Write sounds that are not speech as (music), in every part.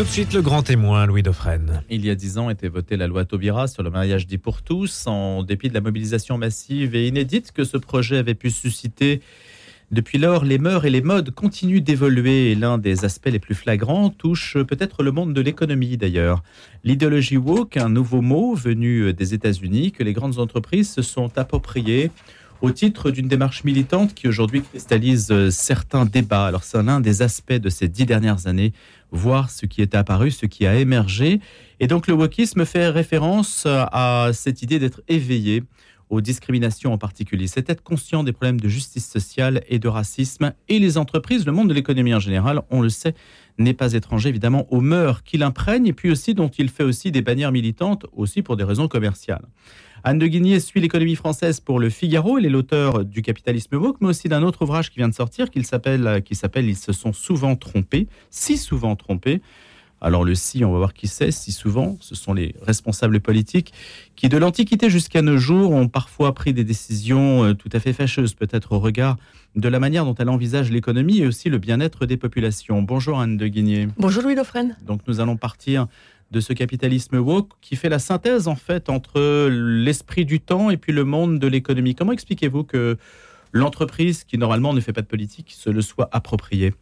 Tout de suite, le grand témoin, Louis Dauphren. Il y a dix ans était votée la loi Taubira sur le mariage dit pour tous, en dépit de la mobilisation massive et inédite que ce projet avait pu susciter. Depuis lors, les mœurs et les modes continuent d'évoluer et l'un des aspects les plus flagrants touche peut-être le monde de l'économie d'ailleurs. L'idéologie woke, un nouveau mot venu des États-Unis que les grandes entreprises se sont appropriées au titre d'une démarche militante qui aujourd'hui cristallise euh, certains débats. Alors c'est l'un des aspects de ces dix dernières années, voir ce qui est apparu, ce qui a émergé. Et donc le wokisme fait référence à cette idée d'être éveillé aux discriminations en particulier. C'est être conscient des problèmes de justice sociale et de racisme. Et les entreprises, le monde de l'économie en général, on le sait, n'est pas étranger évidemment aux mœurs qu'il imprègne et puis aussi dont il fait aussi des bannières militantes, aussi pour des raisons commerciales. Anne de Guigné suit l'économie française pour le Figaro. Elle est l'auteur du Capitalisme woke, mais aussi d'un autre ouvrage qui vient de sortir, qui s'appelle, Ils se sont souvent trompés, si souvent trompés. Alors le si, on va voir qui c'est, si souvent, ce sont les responsables politiques qui, de l'Antiquité jusqu'à nos jours, ont parfois pris des décisions euh, tout à fait fâcheuses, peut-être au regard de la manière dont elle envisage l'économie et aussi le bien-être des populations. Bonjour Anne de Guigné. Bonjour Louis Dauphren. Donc nous allons partir de ce capitalisme woke qui fait la synthèse en fait entre l'esprit du temps et puis le monde de l'économie. Comment expliquez-vous que l'entreprise, qui normalement ne fait pas de politique, se le soit appropriée?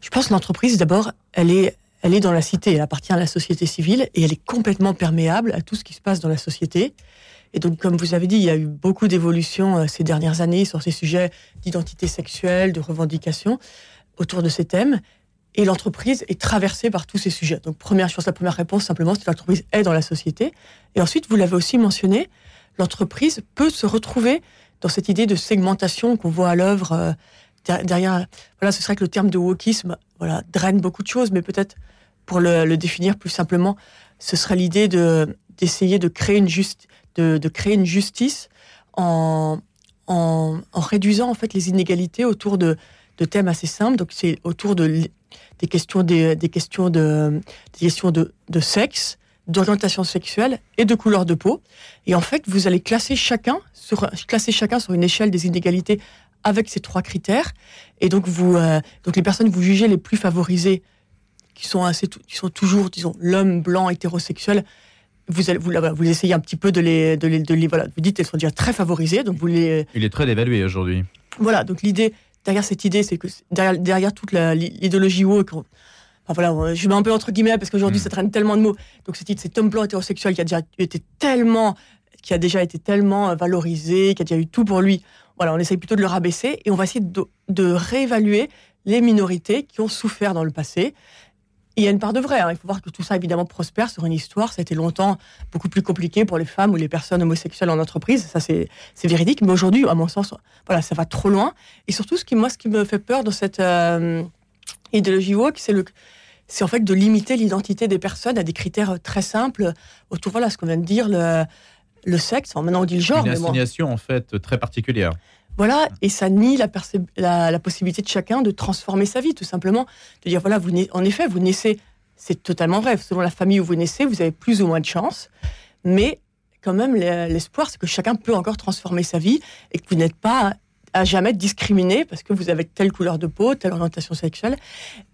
Je pense que l'entreprise, d'abord, elle est, elle est dans la cité, elle appartient à la société civile et elle est complètement perméable à tout ce qui se passe dans la société. Et donc, comme vous avez dit, il y a eu beaucoup d'évolutions euh, ces dernières années sur ces sujets d'identité sexuelle, de revendication autour de ces thèmes. Et l'entreprise est traversée par tous ces sujets. Donc, première chose, la première réponse, simplement, c'est que l'entreprise est dans la société. Et ensuite, vous l'avez aussi mentionné, l'entreprise peut se retrouver dans cette idée de segmentation qu'on voit à l'œuvre euh, derrière. Voilà, ce serait que le terme de wokisme voilà, draine beaucoup de choses, mais peut-être pour le, définir plus simplement, ce serait l'idée de, d'essayer de créer une, juste, de, de créer une justice en, en, réduisant en fait les inégalités autour de, de thèmes assez simples. Donc, c'est autour de des questions, des, questions, de, des questions de, de sexe, d'orientation sexuelle et de couleur de peau. Et en fait, vous allez classer chacun sur, classer chacun sur une échelle des inégalités avec ces trois critères. Et donc, vous, euh, donc les personnes que vous jugez les plus favorisées, qui sont, assez, qui sont toujours, disons, l'homme blanc hétérosexuel, vous, allez, vous, vous essayez un petit peu de les, de les, de les voilà, vous dites qu'elles sont déjà très favorisées, donc vous les. Il est très évalué aujourd'hui. Voilà, donc l'idée, derrière cette idée, c'est que derrière, derrière toute l'idéologie woke, enfin voilà, je mets un peu entre guillemets parce qu'aujourd'hui mm. ça traîne tellement de mots. Donc cette idée, cet homme blanc hétérosexuel qui a déjà été tellement, qui a déjà été tellement valorisé, qui a déjà eu tout pour lui. Voilà, on essaye plutôt de le rabaisser et on va essayer de, réévaluer les minorités qui ont souffert dans le passé il y a une part de vrai. Hein. Il faut voir que tout ça, évidemment, prospère sur une histoire. Ça a été longtemps beaucoup plus compliqué pour les femmes ou les personnes homosexuelles en entreprise. Ça, c'est véridique. Mais aujourd'hui, à mon sens, voilà, ça va trop loin. Et surtout, ce qui, moi, ce qui me fait peur dans cette euh, idéologie woke, c'est le c'est en fait de limiter l'identité des personnes à des critères très simples autour, voilà, ce qu'on vient de dire, le, le sexe. maintenant, on dit le genre. Une assignation, en fait, très particulière. Voilà, et ça nie la, la, possibilité de chacun de transformer sa vie, tout simplement. De dire, voilà, vous, en effet, vous naissez, c'est totalement vrai, selon la famille où vous naissez, vous avez plus ou moins de chance, mais quand même, l'espoir, c'est que chacun peut encore transformer sa vie et que vous n'êtes pas à jamais discriminé parce que vous avez telle couleur de peau, telle orientation sexuelle.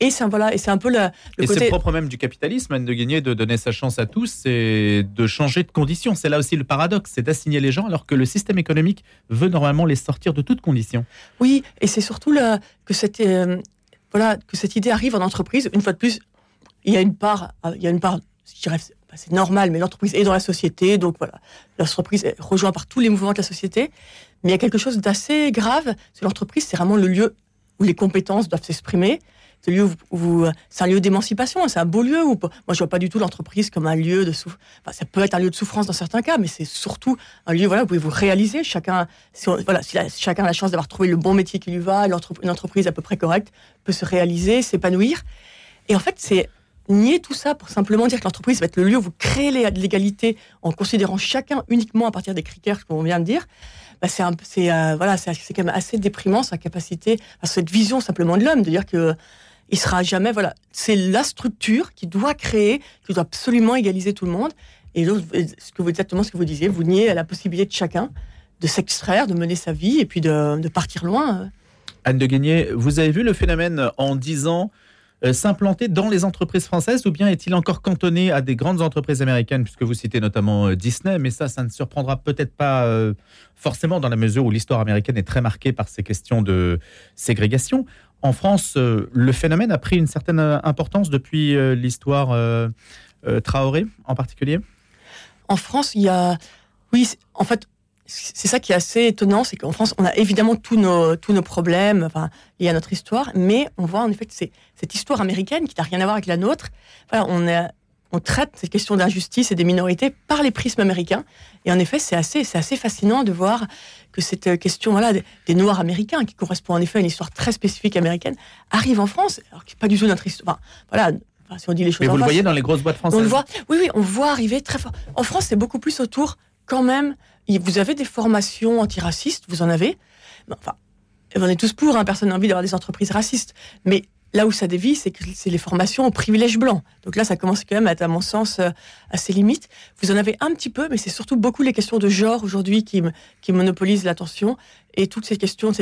Et c'est voilà, et c'est un peu le, le et c'est propre même du capitalisme, Anne de Gagné, de donner sa chance à tous, c'est de changer de conditions. C'est là aussi le paradoxe, c'est d'assigner les gens alors que le système économique veut normalement les sortir de toutes conditions. Oui, et c'est surtout là que cette euh, voilà que cette idée arrive en entreprise. Une fois de plus, il y a une part, il y a une part, je dirais, c'est normal, mais l'entreprise est dans la société, donc voilà, l'entreprise est rejointe par tous les mouvements de la société. Mais il y a quelque chose d'assez grave, c'est l'entreprise, c'est vraiment le lieu où les compétences doivent s'exprimer. C'est un lieu d'émancipation, c'est un beau lieu. Où, moi, je vois pas du tout l'entreprise comme un lieu de souffrance. ça peut être un lieu de souffrance dans certains cas, mais c'est surtout un lieu où vous pouvez vous réaliser. Chacun, si chacun a la chance d'avoir trouvé le bon métier qui lui va, une entreprise à peu près correcte peut se réaliser, s'épanouir. Et en fait, c'est nier tout ça pour simplement dire que l'entreprise va être le lieu où vous créez l'égalité en considérant chacun uniquement à partir des critères qu'on vient de dire. Bah c'est euh, voilà, quand même assez déprimant sa capacité, à cette vision simplement de l'homme, de dire que il sera jamais voilà, c'est la structure qui doit créer, qui doit absolument égaliser tout le monde. Et ce que vous exactement ce que vous disiez, vous niez la possibilité de chacun de s'extraire, de mener sa vie et puis de, partir loin. Anne de Guigné, vous avez vu le phénomène en 10 ans euh, s'implanter dans les entreprises françaises ou bien est-il encore cantonné à des grandes entreprises américaines, puisque vous citez notamment euh, Disney, mais ça, ça ne surprendra peut-être pas euh, forcément dans la mesure où l'histoire américaine est très marquée par ces questions de ségrégation. En France, le phénomène a pris une certaine importance depuis l'histoire Traoré en particulier? En France, il y a... Oui, en fait, c'est ça qui est assez étonnant, c'est qu'en France, on a évidemment tous nos, tous nos problèmes enfin, liés à notre histoire, mais on voit en effet que c'est cette histoire américaine qui n'a rien à voir avec la nôtre. Voilà, on, on traite ces questions d'injustice et des minorités par les prismes américains. Et en effet, c'est assez, c'est assez fascinant de voir que cette question voilà, des, Noirs américains, qui correspond en effet à une histoire très spécifique américaine, arrive en France, alors que pas du tout notre histoire. voilà, si on dit les choses Mais vous le voyez dans les grosses boîtes françaises on le voit, Oui, oui, on voit arriver très fort. En France, c'est beaucoup plus autour quand même, vous avez des formations antiracistes, vous en avez. Enfin, on est tous pour, hein, personne n'a envie d'avoir des entreprises racistes. Mais là où ça dévie, c'est que c'est les formations au privilège blanc. Donc là, ça commence quand même à être, à mon sens, euh, à ses limites. Vous en avez un petit peu, mais c'est surtout beaucoup les questions de genre aujourd'hui qui, qui monopolisent l'attention et toutes ces questions,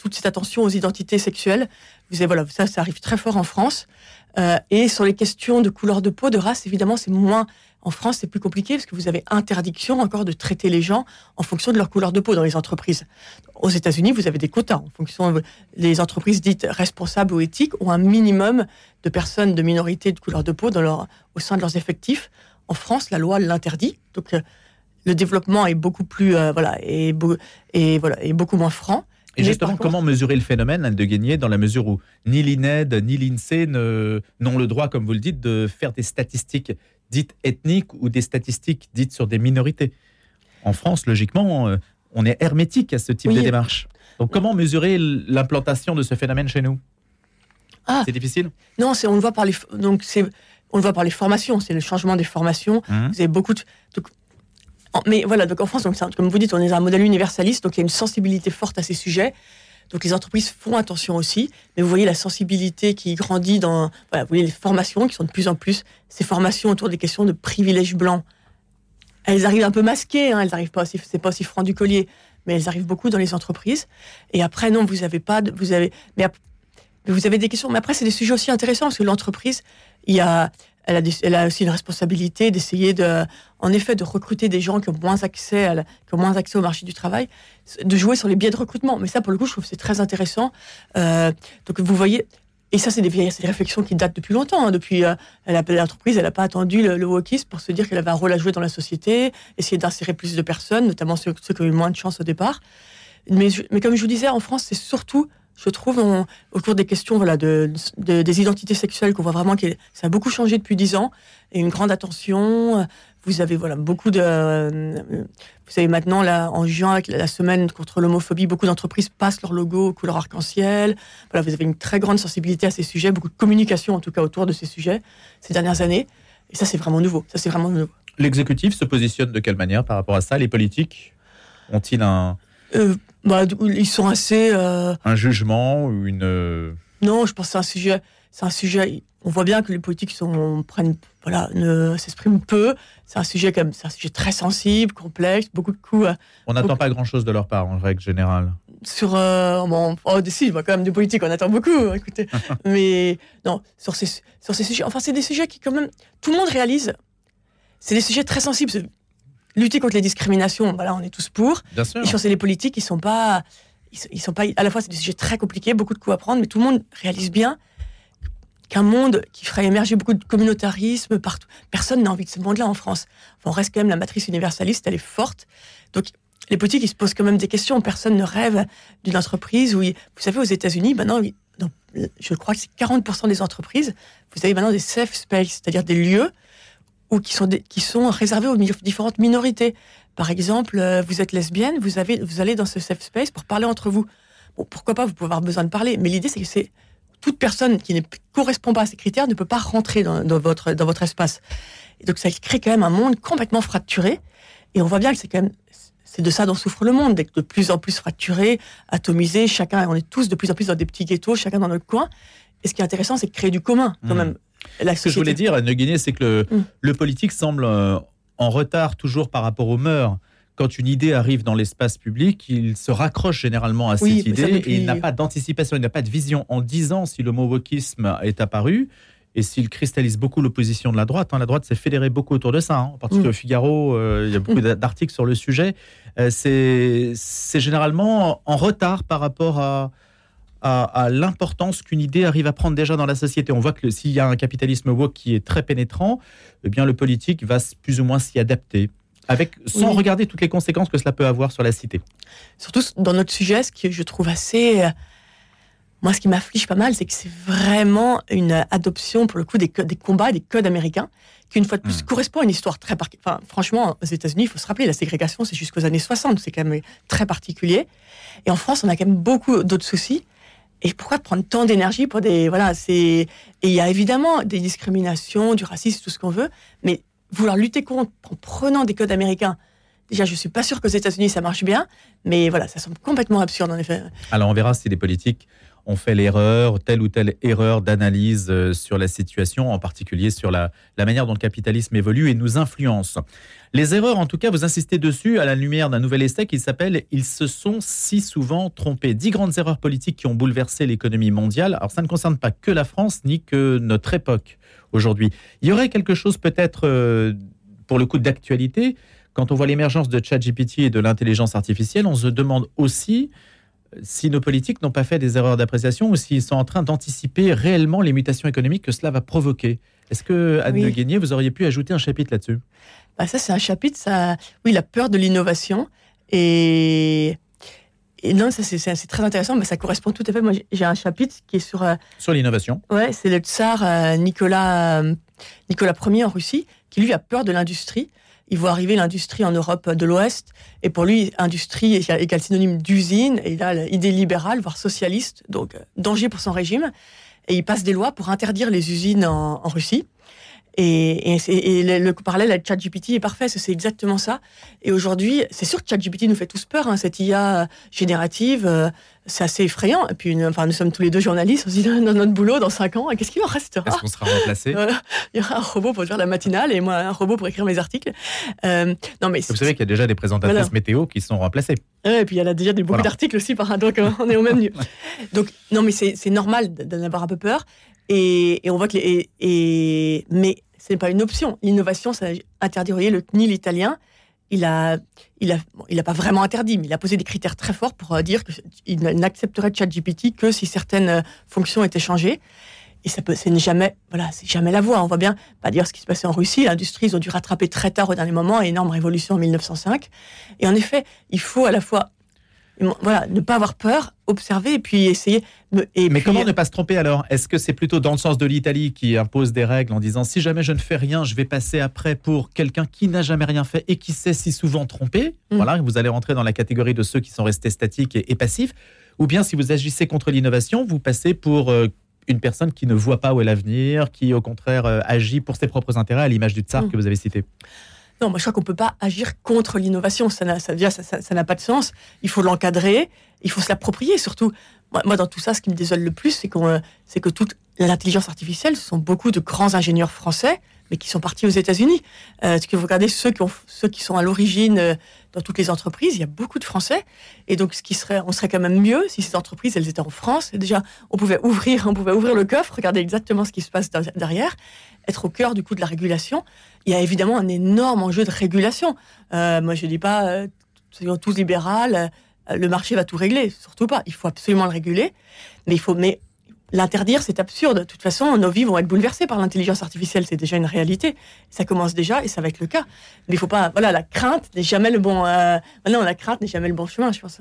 toute cette attention aux identités sexuelles. Vous avez, voilà, ça, ça arrive très fort en France. Euh, et sur les questions de couleur de peau, de race, évidemment, c'est moins en France, c'est plus compliqué parce que vous avez interdiction encore de traiter les gens en fonction de leur couleur de peau dans les entreprises. Aux États-Unis, vous avez des quotas en fonction. Les entreprises dites responsables ou éthiques ont un minimum de personnes de minorité de couleur de peau dans leur, au sein de leurs effectifs. En France, la loi l'interdit. Donc, euh, le développement est beaucoup plus euh, voilà et, et voilà est beaucoup moins franc. Et justement, comment mesurer le phénomène de gagner dans la mesure où ni l'INED ni l'INSEE n'ont le droit, comme vous le dites, de faire des statistiques dites ethniques ou des statistiques dites sur des minorités? En France, logiquement, euh, on est hermétique à ce type de démarche. Donc, comment mesurer l'implantation de ce phénomène chez nous? Ah. C'est difficile? Non, on le voit par les donc c'est on le voit par les formations, c'est le changement des formations. Mmh. Vous avez beaucoup de mais voilà, donc en France, donc, comme vous dites, on est un modèle universaliste, donc il y a une sensibilité forte à ces sujets. Donc les entreprises font attention aussi, mais vous voyez la sensibilité qui grandit dans, voilà, vous voyez les formations qui sont de plus en plus ces formations autour des questions de privilèges blancs. Elles arrivent un peu masquées, hein, elles arrivent pas aussi, c'est pas aussi franc du collier, mais elles arrivent beaucoup dans les entreprises. Et après non, vous avez pas, de, vous avez, mais, vous avez des questions. Mais après c'est des sujets aussi intéressants parce que l'entreprise, il y a, elle a, aussi une responsabilité d'essayer de, en effet, de recruter des gens qui ont moins accès, à qui ont moins accès au marché du travail, de jouer sur les biais de recrutement. Mais ça, pour le coup, je trouve que c'est très intéressant. Euh, donc, vous voyez, et ça, c'est des, des réflexions qui datent depuis longtemps. Hein. Depuis, euh, l'entreprise, elle n'a pas attendu le, le wokisme pour se dire qu'elle avait un rôle à jouer dans la société, essayer d'insérer plus de personnes, notamment ceux, ceux, qui ont eu moins de chance au départ. Mais, mais comme je vous disais, en France, c'est surtout je trouve, au cours des questions voilà, de, des identités sexuelles, qu'on voit vraiment que ça a beaucoup changé depuis dix ans, et une grande attention. Vous avez voilà, beaucoup de... Vous savez maintenant, là, en juin, avec la semaine contre l'homophobie, beaucoup d'entreprises passent leur logo couleur arc-en-ciel. Voilà, vous avez une très grande sensibilité à ces sujets, beaucoup de communication en tout cas autour de ces sujets ces dernières années. Et ça, c'est vraiment nouveau. Ça, c'est vraiment nouveau. L'exécutif se positionne de quelle manière par rapport à ça? Les politiques ont-ils un... Euh, bah, ils sont assez. Euh, un jugement ou une. Euh, non, je pense que c'est un sujet. C'est un sujet. On voit bien que les politiques sont, prennent, voilà, ne s'expriment peu. C'est un sujet comme, c'est un sujet très sensible, complexe, beaucoup de coups. Euh, on n'attend pas grand-chose de leur part en règle générale. Sur, bon, oh, si, quand même des politiques, on attend beaucoup. Écoutez, (laughs) mais non, sur ces, sur ces sujets. Enfin, c'est des sujets qui quand même, tout le monde réalise. C'est des sujets très sensibles lutter contre les discriminations, voilà, on est tous pour. Bien sûr. Et sur les politiques, ils sont pas, ils, sont pas, à la fois c'est des sujets très compliqués, beaucoup de coups à prendre, mais tout le monde réalise bien qu'un monde qui ferait émerger beaucoup de communautarisme partout, personne n'a envie de ce monde-là en France. on reste quand même la matrice universaliste, elle est forte. Donc les politiques, ils se posent quand même des questions. Personne ne rêve d'une entreprise où, vous savez, aux États-Unis, maintenant, je crois que c'est 40% des entreprises, vous avez maintenant des safe space, c'est-à-dire des lieux ou qui sont, qui sont réservés aux différentes minorités. Par exemple, euh, vous êtes lesbienne, vous, avez, vous allez dans ce safe space pour parler entre vous. Bon, pourquoi pas, vous pouvez avoir besoin de parler, mais l'idée, c'est que c'est toute personne qui ne correspond pas à ces critères ne peut pas rentrer dans, votre, dans votre espace. Et donc, ça crée quand même un monde complètement fracturé. Et on voit bien que c'est quand même c'est de ça dont souffre le monde, d'être de plus en plus fracturé, atomisé, chacun, on est tous de plus en plus dans des petits ghettos, chacun dans notre coin. Et ce qui est intéressant, c'est de créer du commun, quand mmh. même. Ce que je voulais dire, Guinée, c'est que le, mm. le, politique semble euh, en retard toujours par rapport aux mœurs. quand une idée arrive dans l'espace public, il se raccroche généralement à cette idée depuis- et il n'a pas d'anticipation, il n'a pas de vision. En dix ans, si le mot wokisme est apparu et s'il cristallise beaucoup l'opposition de la droite, hein, la droite s'est fédérée beaucoup autour de ça. hein. en particulier Mm. au Figaro, euh, il y a beaucoup Mm. d'articles sur le sujet. Euh, c'est généralement en retard par rapport à, à, à l'importance qu'une idée arrive à prendre déjà dans la société. On voit que s'il y a un capitalisme woke qui est très pénétrant, eh bien le politique va plus ou moins s'y adapter, avec sans Oui. regarder toutes les conséquences que cela peut avoir sur la cité. Surtout dans notre sujet, ce que je trouve assez. euh, Moi, ce qui m'afflige pas mal, c'est que c'est vraiment une adoption, pour le coup, des combats, des codes américains, qui, une fois de plus, Hmm. correspond à une histoire très particulière. Enfin, franchement, aux États-Unis, il faut se rappeler, la ségrégation, c'est jusqu'aux années 60, c'est quand même très particulier. Et en France, on a quand même beaucoup d'autres soucis. Et pourquoi prendre tant d'énergie pour des. Voilà, c'est. Et il y a évidemment des discriminations, du racisme, tout ce qu'on veut, mais vouloir lutter contre en prenant des codes américains. Déjà, je suis pas sûre qu'aux États-Unis ça marche bien, mais voilà, ça semble complètement absurde en effet. Alors on verra si les politiques ont fait l'erreur, telle ou telle erreur d'analyse euh, sur la situation, en particulier sur la, la manière dont le capitalisme évolue et nous influence. Les erreurs, en tout cas, vous insistez dessus à la lumière d'un nouvel essai qui s'appelle Ils se sont si souvent trompés. Dix grandes erreurs politiques qui ont bouleversé l'économie mondiale. Alors ça ne concerne pas que la France ni que notre époque aujourd'hui. Il y aurait quelque chose peut-être euh, pour le coup d'actualité. Quand on voit l'émergence de ChatGPT et de l'intelligence artificielle, on se demande aussi si nos politiques n'ont pas fait des erreurs d'appréciation ou s'ils sont en train d'anticiper réellement les mutations économiques que cela va provoquer. Est-ce que, Anne Oui. Le Guénier, vous auriez pu ajouter un chapitre là-dessus? Bah, ça, c'est un chapitre, ça, oui, la peur de l'innovation. Et, et non, ça, c'est- très intéressant, mais ça correspond tout à fait. Moi, j'ai- j'ai un chapitre qui est sur, euh, Sur l'innovation ouais, c'est le tsar euh, Nicolas, euh, Nicolas Ier en Russie, qui lui a peur de l'industrie. Il voit arriver l'industrie en Europe de l'Ouest, et pour lui, industrie égale synonyme d'usine, et il a l'idée libérale, voire socialiste, donc euh, danger pour son régime. Et il passe des lois pour interdire les usines en Russie. Et, et, et le, le parallèle avec ChatGPT est parfait, c'est exactement ça. Et aujourd'hui, c'est sûr que ChatGPT nous fait tous peur, hein, cette IA générative, euh, c'est assez effrayant. Et puis, enfin, nous sommes tous les deux journalistes, on se dit (laughs) dans notre boulot, dans cinq ans, qu'est-ce qu'il en restera Est-ce qu'on sera remplacé (laughs) Voilà. Il y aura un robot pour faire la matinale et moi un robot pour écrire mes articles. Euh, non mais Vous savez qu'il y a déjà des présentatrices Voilà. météo qui sont remplacées. Ouais, et puis il y en a déjà des, beaucoup Voilà. d'articles aussi par donc euh, on est au même niveau. (laughs) Donc non mais c'est normal d'en avoir un peu peur et, et on voit que les, et, et- mais ce n'est pas une option. L'innovation, ça interdit. Vous voyez, le CNIL italien, il a il a pas vraiment interdit, mais il a posé des critères très forts pour euh, dire qu'il n'accepterait ChatGPT que si certaines euh, fonctions étaient changées. Et ça peut, c'est jamais, voilà, c'est jamais la voie. On voit bien, pas dire ce qui se passait en Russie. L'industrie, ils ont dû rattraper très tard au dernier moment, énorme révolution en 1905. Et en effet, il faut à la fois, voilà, ne pas avoir peur, observer et puis essayer. Et Mais puis- comment ne pas se tromper alors? Est-ce que c'est plutôt dans le sens de l'Italie qui impose des règles en disant si jamais je ne fais rien, je vais passer après pour quelqu'un qui n'a jamais rien fait et qui s'est si souvent trompé? Mm. Voilà, vous allez rentrer dans la catégorie de ceux qui sont restés statiques et, et passifs. Ou bien si vous agissez contre l'innovation, vous passez pour euh, une personne qui ne voit pas où est l'avenir, qui au contraire euh, agit pour ses propres intérêts, à l'image du tsar Mm. que vous avez cité. Non, moi je crois qu'on peut pas agir contre l'innovation. Ça n'a, ça, ça, pas de sens. Il faut l'encadrer, il faut se l'approprier. Surtout, moi, dans tout ça, ce qui me désole le plus, euh, c'est que toute l'intelligence artificielle, ce sont beaucoup de grands ingénieurs français, mais qui sont partis aux États-Unis. Euh, parce que vous regardez ceux qui, sont à l'origine euh, dans toutes les entreprises, il y a beaucoup de Français. Et donc, ce qui serait, on serait quand même mieux si ces entreprises, elles étaient en France. Déjà, on pouvait ouvrir, on pouvait ouvrir le coffre, regarder exactement ce qui se passe der- derrière, être au cœur du coup de la régulation. Il y a évidemment un énorme enjeu de régulation. Euh, moi, je dis pas, euh, soyons tous libérales, le marché va tout régler. Surtout pas. Il faut absolument le réguler, mais il faut, mais l'interdire, c'est absurde. De toute façon, nos vies vont être bouleversées par l'intelligence artificielle. C'est déjà une réalité. Ça commence déjà et ça va être le cas. Mais il faut pas, voilà, la crainte n'est jamais le bon. Euh, non, la crainte n'est jamais le bon chemin, je pense.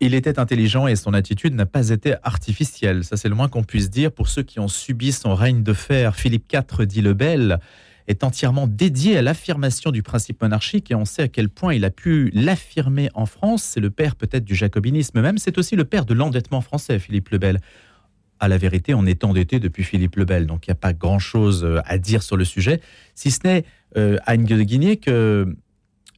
Il était intelligent et son attitude n'a pas été artificielle. Ça, c'est le moins qu'on puisse dire pour ceux qui ont subi son règne de fer. Philippe IV, dit Lebel, est entièrement dédié à l'affirmation du principe monarchique et on sait à quel point il a pu l'affirmer en France. C'est le père peut-être du jacobinisme même. C'est aussi le père de l'endettement français, Philippe Lebel. À la vérité, on est endetté depuis Philippe Lebel, donc il n'y a pas grand-chose euh, à dire sur le sujet, si ce n'est, euh, Anne de Guigné, que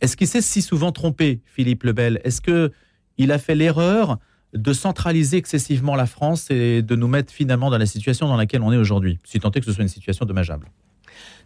est-ce qu'il s'est si souvent trompé, Philippe Lebel Est-ce que il a fait l'erreur de centraliser excessivement la France et de nous mettre finalement dans la situation dans laquelle on est aujourd'hui, si tant est que ce soit une situation dommageable?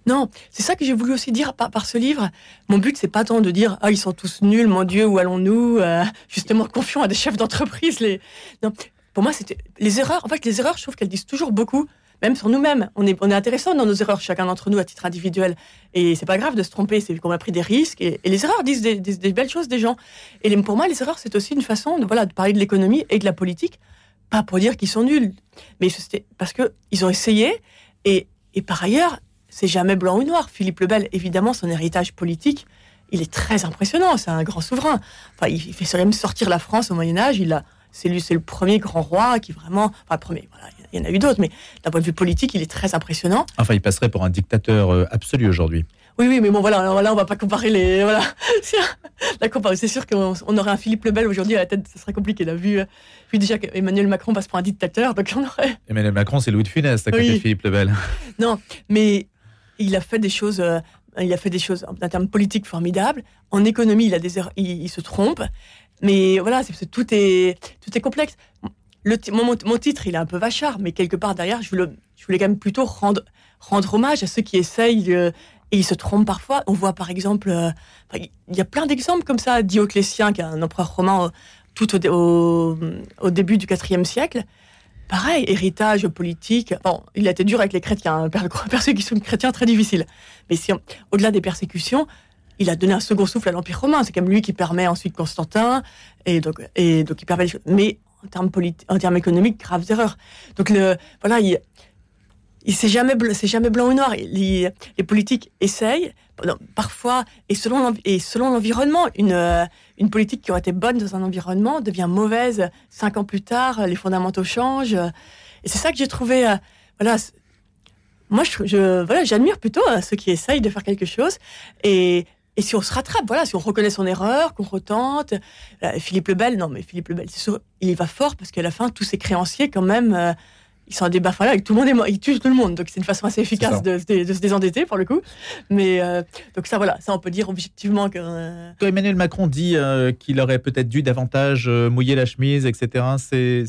Non, c'est ça que j'ai voulu aussi dire par, par ce livre. Mon but, c'est pas tant de dire ah ils sont tous nuls, mon Dieu, où allons-nous euh, Justement, (laughs) confions à des chefs d'entreprise. Les... Non, pour moi, c'était les erreurs. En fait, les erreurs, je trouve qu'elles disent toujours beaucoup, même sur nous-mêmes. On est, on est intéressant dans nos erreurs, chacun d'entre nous à titre individuel. Et c'est pas grave de se tromper, c'est qu'on a pris des risques. Et, les erreurs disent des, belles choses des gens. Et pour moi, les erreurs, c'est aussi une façon de, voilà, de parler de l'économie et de la politique, pas pour dire qu'ils sont nuls, mais parce que ils ont essayé. Et, et par ailleurs, c'est jamais blanc ou noir. Philippe le Bel, évidemment, son héritage politique, il est très impressionnant. C'est un grand souverain. Enfin, il fait même sortir la France au Moyen Âge. Il a, c'est lui, c'est le premier grand roi qui vraiment, enfin, le premier. Voilà, il y en a eu d'autres, mais d'un point de vue politique, il est très impressionnant. Enfin, il passerait pour un dictateur euh, absolu aujourd'hui. Oui, oui, mais bon, voilà, là, on va pas comparer les. (laughs) Voilà. C'est sûr qu'on aurait un Philippe le Bel aujourd'hui à la tête, ce serait compliqué. Là, vu, vu déjà qu'Emmanuel Macron passe pour un dictateur, donc on aurait. (laughs) Emmanuel Macron, c'est Louis de Funès à côté de Philippe le Bel. (laughs) Non, mais il a fait des choses. Euh, il a fait des choses en termes politiques formidables. En économie, il a des il, se trompe. Mais voilà, c'est, tout est tout est complexe. Le, mon, mon, titre, il est un peu vachard, mais quelque part derrière, je voulais, je voulais quand même plutôt rendre rendre hommage à ceux qui essayent euh, et ils se trompent parfois. On voit par exemple, euh, il y a plein d'exemples comme ça. Dioclétien, qui est un empereur romain tout au, au, début du IVe siècle, pareil, héritage politique. Bon, il a été dur avec les chrétiens, (laughs) persécution de chrétiens très difficile. Mais si au-delà des persécutions, il a donné un second souffle à l'Empire romain. C'est quand même lui qui permet ensuite Constantin, et donc, et donc il permet. Mais en termes, en termes économiques, graves erreurs. Donc le, voilà, il, il c'est jamais c'est jamais blanc ou noir. Les, les politiques essayent parfois et selon et selon l'environnement une une politique qui aurait été bonne dans un environnement devient mauvaise cinq ans plus tard. Les fondamentaux changent et c'est ça que j'ai trouvé. Euh, voilà, moi je, je voilà j'admire plutôt euh, ceux qui essayent de faire quelque chose et et si on se rattrape, voilà, si on reconnaît son erreur, qu'on retente, Philippe Lebel, non mais Philippe Lebel, c'est sûr, il y va fort parce qu'à la fin, tous ses créanciers, quand même, ils sont en débat voilà, tout le monde est ils tuent tout le monde. Donc c'est une façon assez efficace de, se désendetter pour le coup. Mais euh, donc ça voilà, ça on peut dire objectivement que. Euh, Emmanuel Macron dit euh, qu'il aurait peut-être dû davantage mouiller la chemise, etc. C'est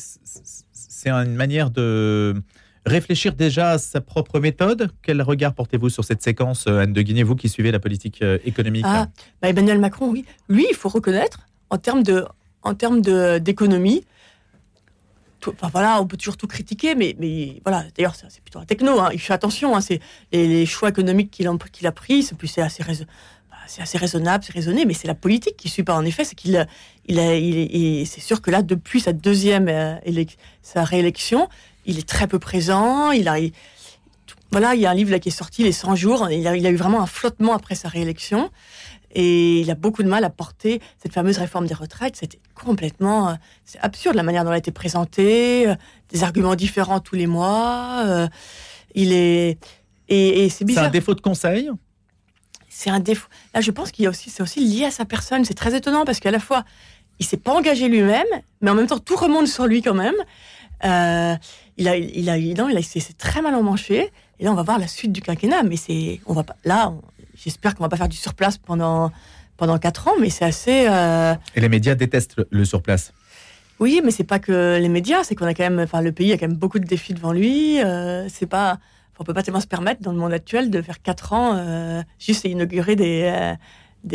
c'est une manière de réfléchir déjà à sa propre méthode. Quel regard portez-vous sur cette séquence, Anne de Guinée, vous qui suivez la politique économique ah, bah, Emmanuel Macron, oui, lui, il faut reconnaître en termes d'économie enfin voilà, on peut toujours tout critiquer, mais, mais voilà, d'ailleurs, c'est plutôt un techno, hein. il fait attention, hein, c'est les, choix économiques qu'il a, a pris, bah, c'est assez raisonnable, c'est raisonné, mais c'est la politique qui suit pas, en effet, c'est qu'il il il c'est sûr que là, depuis sa deuxième euh, sa réélection, il est très peu présent, il a, voilà, il y a un livre là qui est sorti, Les 100 jours, il a, il a eu vraiment un flottement après sa réélection, et il a beaucoup de mal à porter cette fameuse réforme des retraites. C'était complètement, euh, c'est absurde la manière dont elle a été présentée, euh, des arguments différents tous les mois. Euh, il est et, c'est bizarre. C'est un défaut de conseil? C'est un défaut. Là, je pense qu'il y a aussi, c'est aussi lié à sa personne. C'est très étonnant parce qu'à la fois, il s'est pas engagé lui-même, mais en même temps, tout remonte sur lui quand même. il a, il a, il il s'est très mal emmanché. Et là, on va voir la suite du quinquennat. Mais c'est, on va pas, là, j'espère qu'on va pas faire du surplace pendant pendant quatre ans, mais c'est assez. Euh, Et les médias détestent le, surplace. Oui, mais c'est pas que les médias, c'est qu'on a quand même, enfin, le pays a quand même beaucoup de défis devant lui. Euh, c'est pas, on peut pas tellement se permettre dans le monde actuel de faire quatre ans euh, juste à inaugurer des,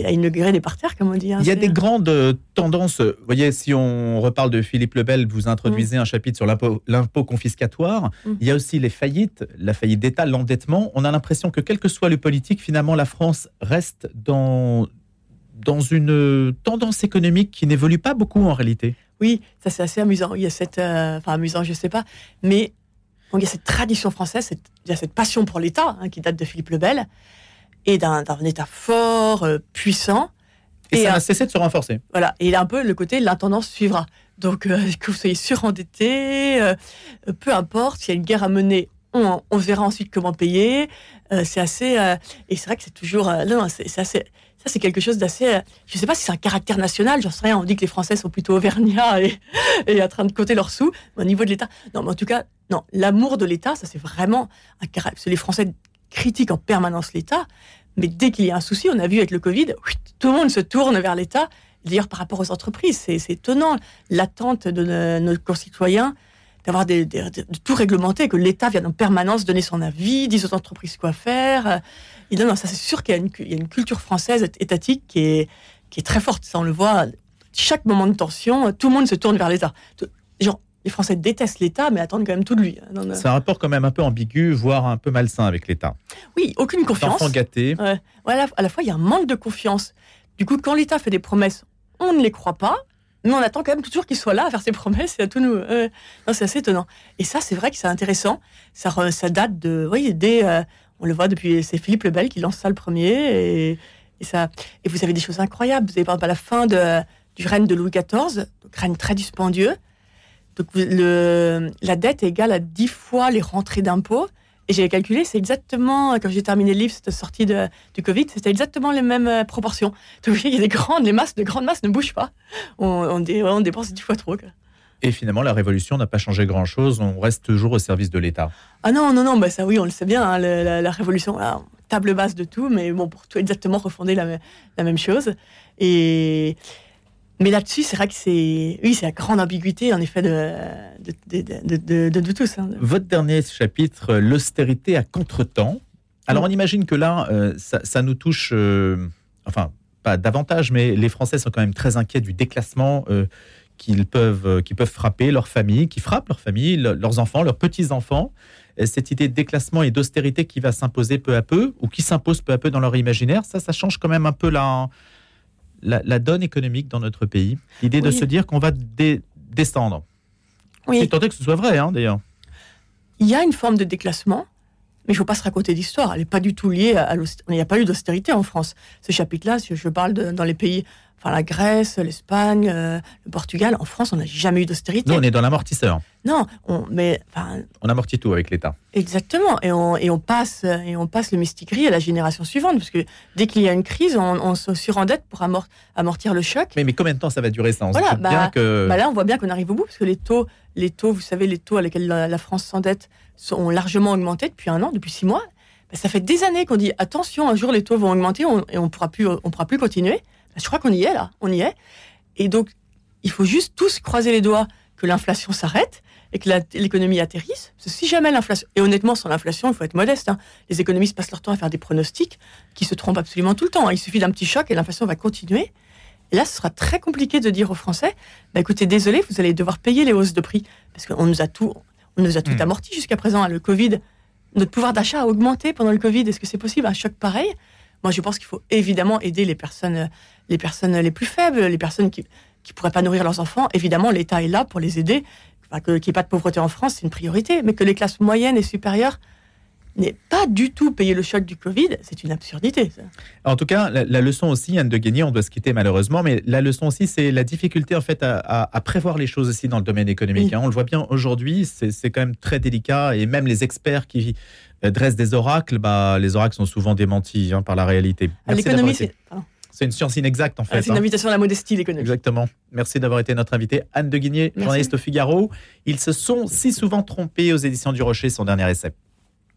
à inaugurer des parterres, comme on dit. Hein, il y a des grandes euh, tendances. Vous voyez, si on reparle de Philippe Lebel, vous introduisez mm. un chapitre sur l'impôt confiscatoire. Mm. Il y a aussi les faillites, la faillite d'État, l'endettement. On a l'impression que quel que soit le politique, finalement, la France reste dans, dans une tendance économique qui n'évolue pas beaucoup en réalité. Oui, ça c'est assez amusant. Il y a cette, euh, enfin amusant, je sais pas, mais il y a cette tradition française, il y a cette passion pour l'État hein, qui date de Philippe Lebel et d'un État fort, euh, puissant. Et, ça n'a cessé de se renforcer. Voilà. Et il a un peu le côté l'intendance suivra. Donc, euh, (laughs) que vous soyez surendetté, euh, peu importe, s'il y a une guerre à mener, on, verra ensuite comment payer. c'est assez. et c'est vrai que c'est toujours. non, c'est assez. Ça, c'est quelque chose d'assez. je ne sais pas si c'est un caractère national, j'en sais rien. On dit que les Français sont plutôt auvergnats (laughs) et, et en train de coter leurs sous. au niveau de l'État. Non, mais en tout cas, non. L'amour de l'État, ça, c'est vraiment un caractère. Les Français critique en permanence l'État, mais dès qu'il y a un souci, on a vu avec le Covid, tout le monde se tourne vers l'État. D'ailleurs, par rapport aux entreprises, c'est étonnant. L'attente de nos concitoyens, d'avoir des, de tout réglementer, que l'État vienne en permanence donner son avis, dise aux entreprises quoi faire. Et non, ça c'est sûr qu'il y, a une culture française étatique qui est, très forte. Ça, on le voit, chaque moment de tension, tout le monde se tourne vers l'État. Les Français détestent l'État, mais attendent quand même tout de lui. hein. C'est un rapport quand même un peu ambigu, voire un peu malsain avec l'État. Oui, aucune confiance. Enfant gâté. Ouais, à, la, fois, il y a un manque de confiance. Du coup, quand l'État fait des promesses, on ne les croit pas, mais on attend quand même toujours qu'il soit là à faire ses promesses et à tout nous. euh, c'est assez étonnant. Et ça, c'est vrai que c'est intéressant. Ça, re- ça date de. Oui, dès. euh, on le voit depuis. C'est Philippe le Bel qui lance ça le premier. Et, et ça, et vous avez des choses incroyables. Vous avez par exemple à la fin de, du règne de Louis XIV, donc règne très dispendieux. Donc le, la dette est égale à 10 fois les rentrées d'impôts. Et j'ai calculé, c'est exactement, quand j'ai terminé le livre, cette sortie de, du Covid, c'était exactement les mêmes euh, proportions. (laughs) Donc il y a des grandes, les masses, de grandes masses ne bougent pas. On, dépense 10 fois trop. quoi. Et finalement, la révolution n'a pas changé grand-chose. On reste toujours au service de l'État. Ah non, non, non, bah ça oui, on le sait bien, hein, le- la, la révolution, là, table basse de tout, mais bon, pour tout exactement refonder la, la même chose. Et mais là-dessus, c'est vrai que c'est, oui, c'est la grande ambiguïté, en effet, de de, tous. hein. Votre dernier chapitre, euh, l'austérité à contre-temps. Alors, Mm. on imagine que là, euh, ça, ça nous touche, euh, enfin, pas davantage, mais les Français sont quand même très inquiets du déclassement euh, qu'ils peuvent, qui peuvent frapper leur famille, qui frappent leur famille, le- leurs enfants, leurs petits-enfants. Et Cette idée de déclassement et d'austérité qui va s'imposer peu à peu, ou qui s'impose peu à peu dans leur imaginaire, ça, ça change quand même un peu la, la, la donne économique dans notre pays. L'idée de se dire qu'on va dé- descendre. Oui. C'est tenté que ce soit vrai, hein, d'ailleurs. Il y a une forme de déclassement, mais il ne faut pas se raconter d'histoire. Elle n'est pas du tout liée à l'austérité. Il n'y a pas eu d'austérité en France. Ce chapitre-là, si je parle de, dans les pays, enfin la Grèce, l'Espagne, euh, le Portugal, en France, on n'a jamais eu d'austérité. Nous, on est dans l'amortisseur. Non, on, mais On amortit tout avec l'État. exactement. Et on, et on passe et on passe le mystigris à la génération suivante, parce que dès qu'il y a une crise, on, on se surendette pour amor- amortir le choc. Mais, mais combien de temps ça va durer ça? On Voilà, doute bah, bien que. Bah là, on voit bien qu'on arrive au bout, parce que les taux, les taux, vous savez, les taux à lesquels la, la France s'endette ont largement augmenté depuis un an, depuis six mois. Bah, ça fait des années qu'on dit attention, un jour les taux vont augmenter et on pourra plus, on pourra plus continuer. Je crois qu'on y est là, on y est. Et donc, il faut juste tous croiser les doigts que l'inflation s'arrête et que l'économie atterrisse. Parce que si jamais l'inflation, et honnêtement, sur l'inflation, il faut être modeste. hein. Les économistes passent leur temps à faire des pronostics qui se trompent absolument tout le temps. hein. Il suffit d'un petit choc et l'inflation va continuer. Et là, ce sera très compliqué de dire aux Français, bah, écoutez, désolé, vous allez devoir payer les hausses de prix. Parce qu'on nous a tout, on nous a tout Hmm. amorti jusqu'à présent. hein. Le Covid, notre pouvoir d'achat a augmenté pendant le Covid. Est-ce que c'est possible un choc pareil? Moi, je pense qu'il faut évidemment aider les personnes, les personnes les plus faibles, les personnes qui qui pourraient pas nourrir leurs enfants. Évidemment, l'État est là pour les aider. Enfin, qu'il n'y ait pas de pauvreté en France, c'est une priorité. Mais que les classes moyennes et supérieures n'aient pas du tout payé le choc du Covid, c'est une absurdité. ça. En tout cas, la, la leçon aussi, Anne de Guigny, on doit se quitter malheureusement, mais la leçon aussi, c'est la difficulté en fait à, à- à prévoir les choses aussi dans le domaine économique. Oui. hein. On le voit bien aujourd'hui, c'est quand même très délicat et même les experts qui euh, dressent des oracles, bah, les oracles sont souvent démentis hein, par la réalité. D'avoir L'économie, c'est. C'est une science inexacte en Ah, fait. c'est une hein. invitation à la modestie, l'économie. Exactement. Merci d'avoir été notre invité. Anne de Guigné, journaliste au Figaro. Ils se sont si souvent trompés aux éditions du Rocher, son dernier essai.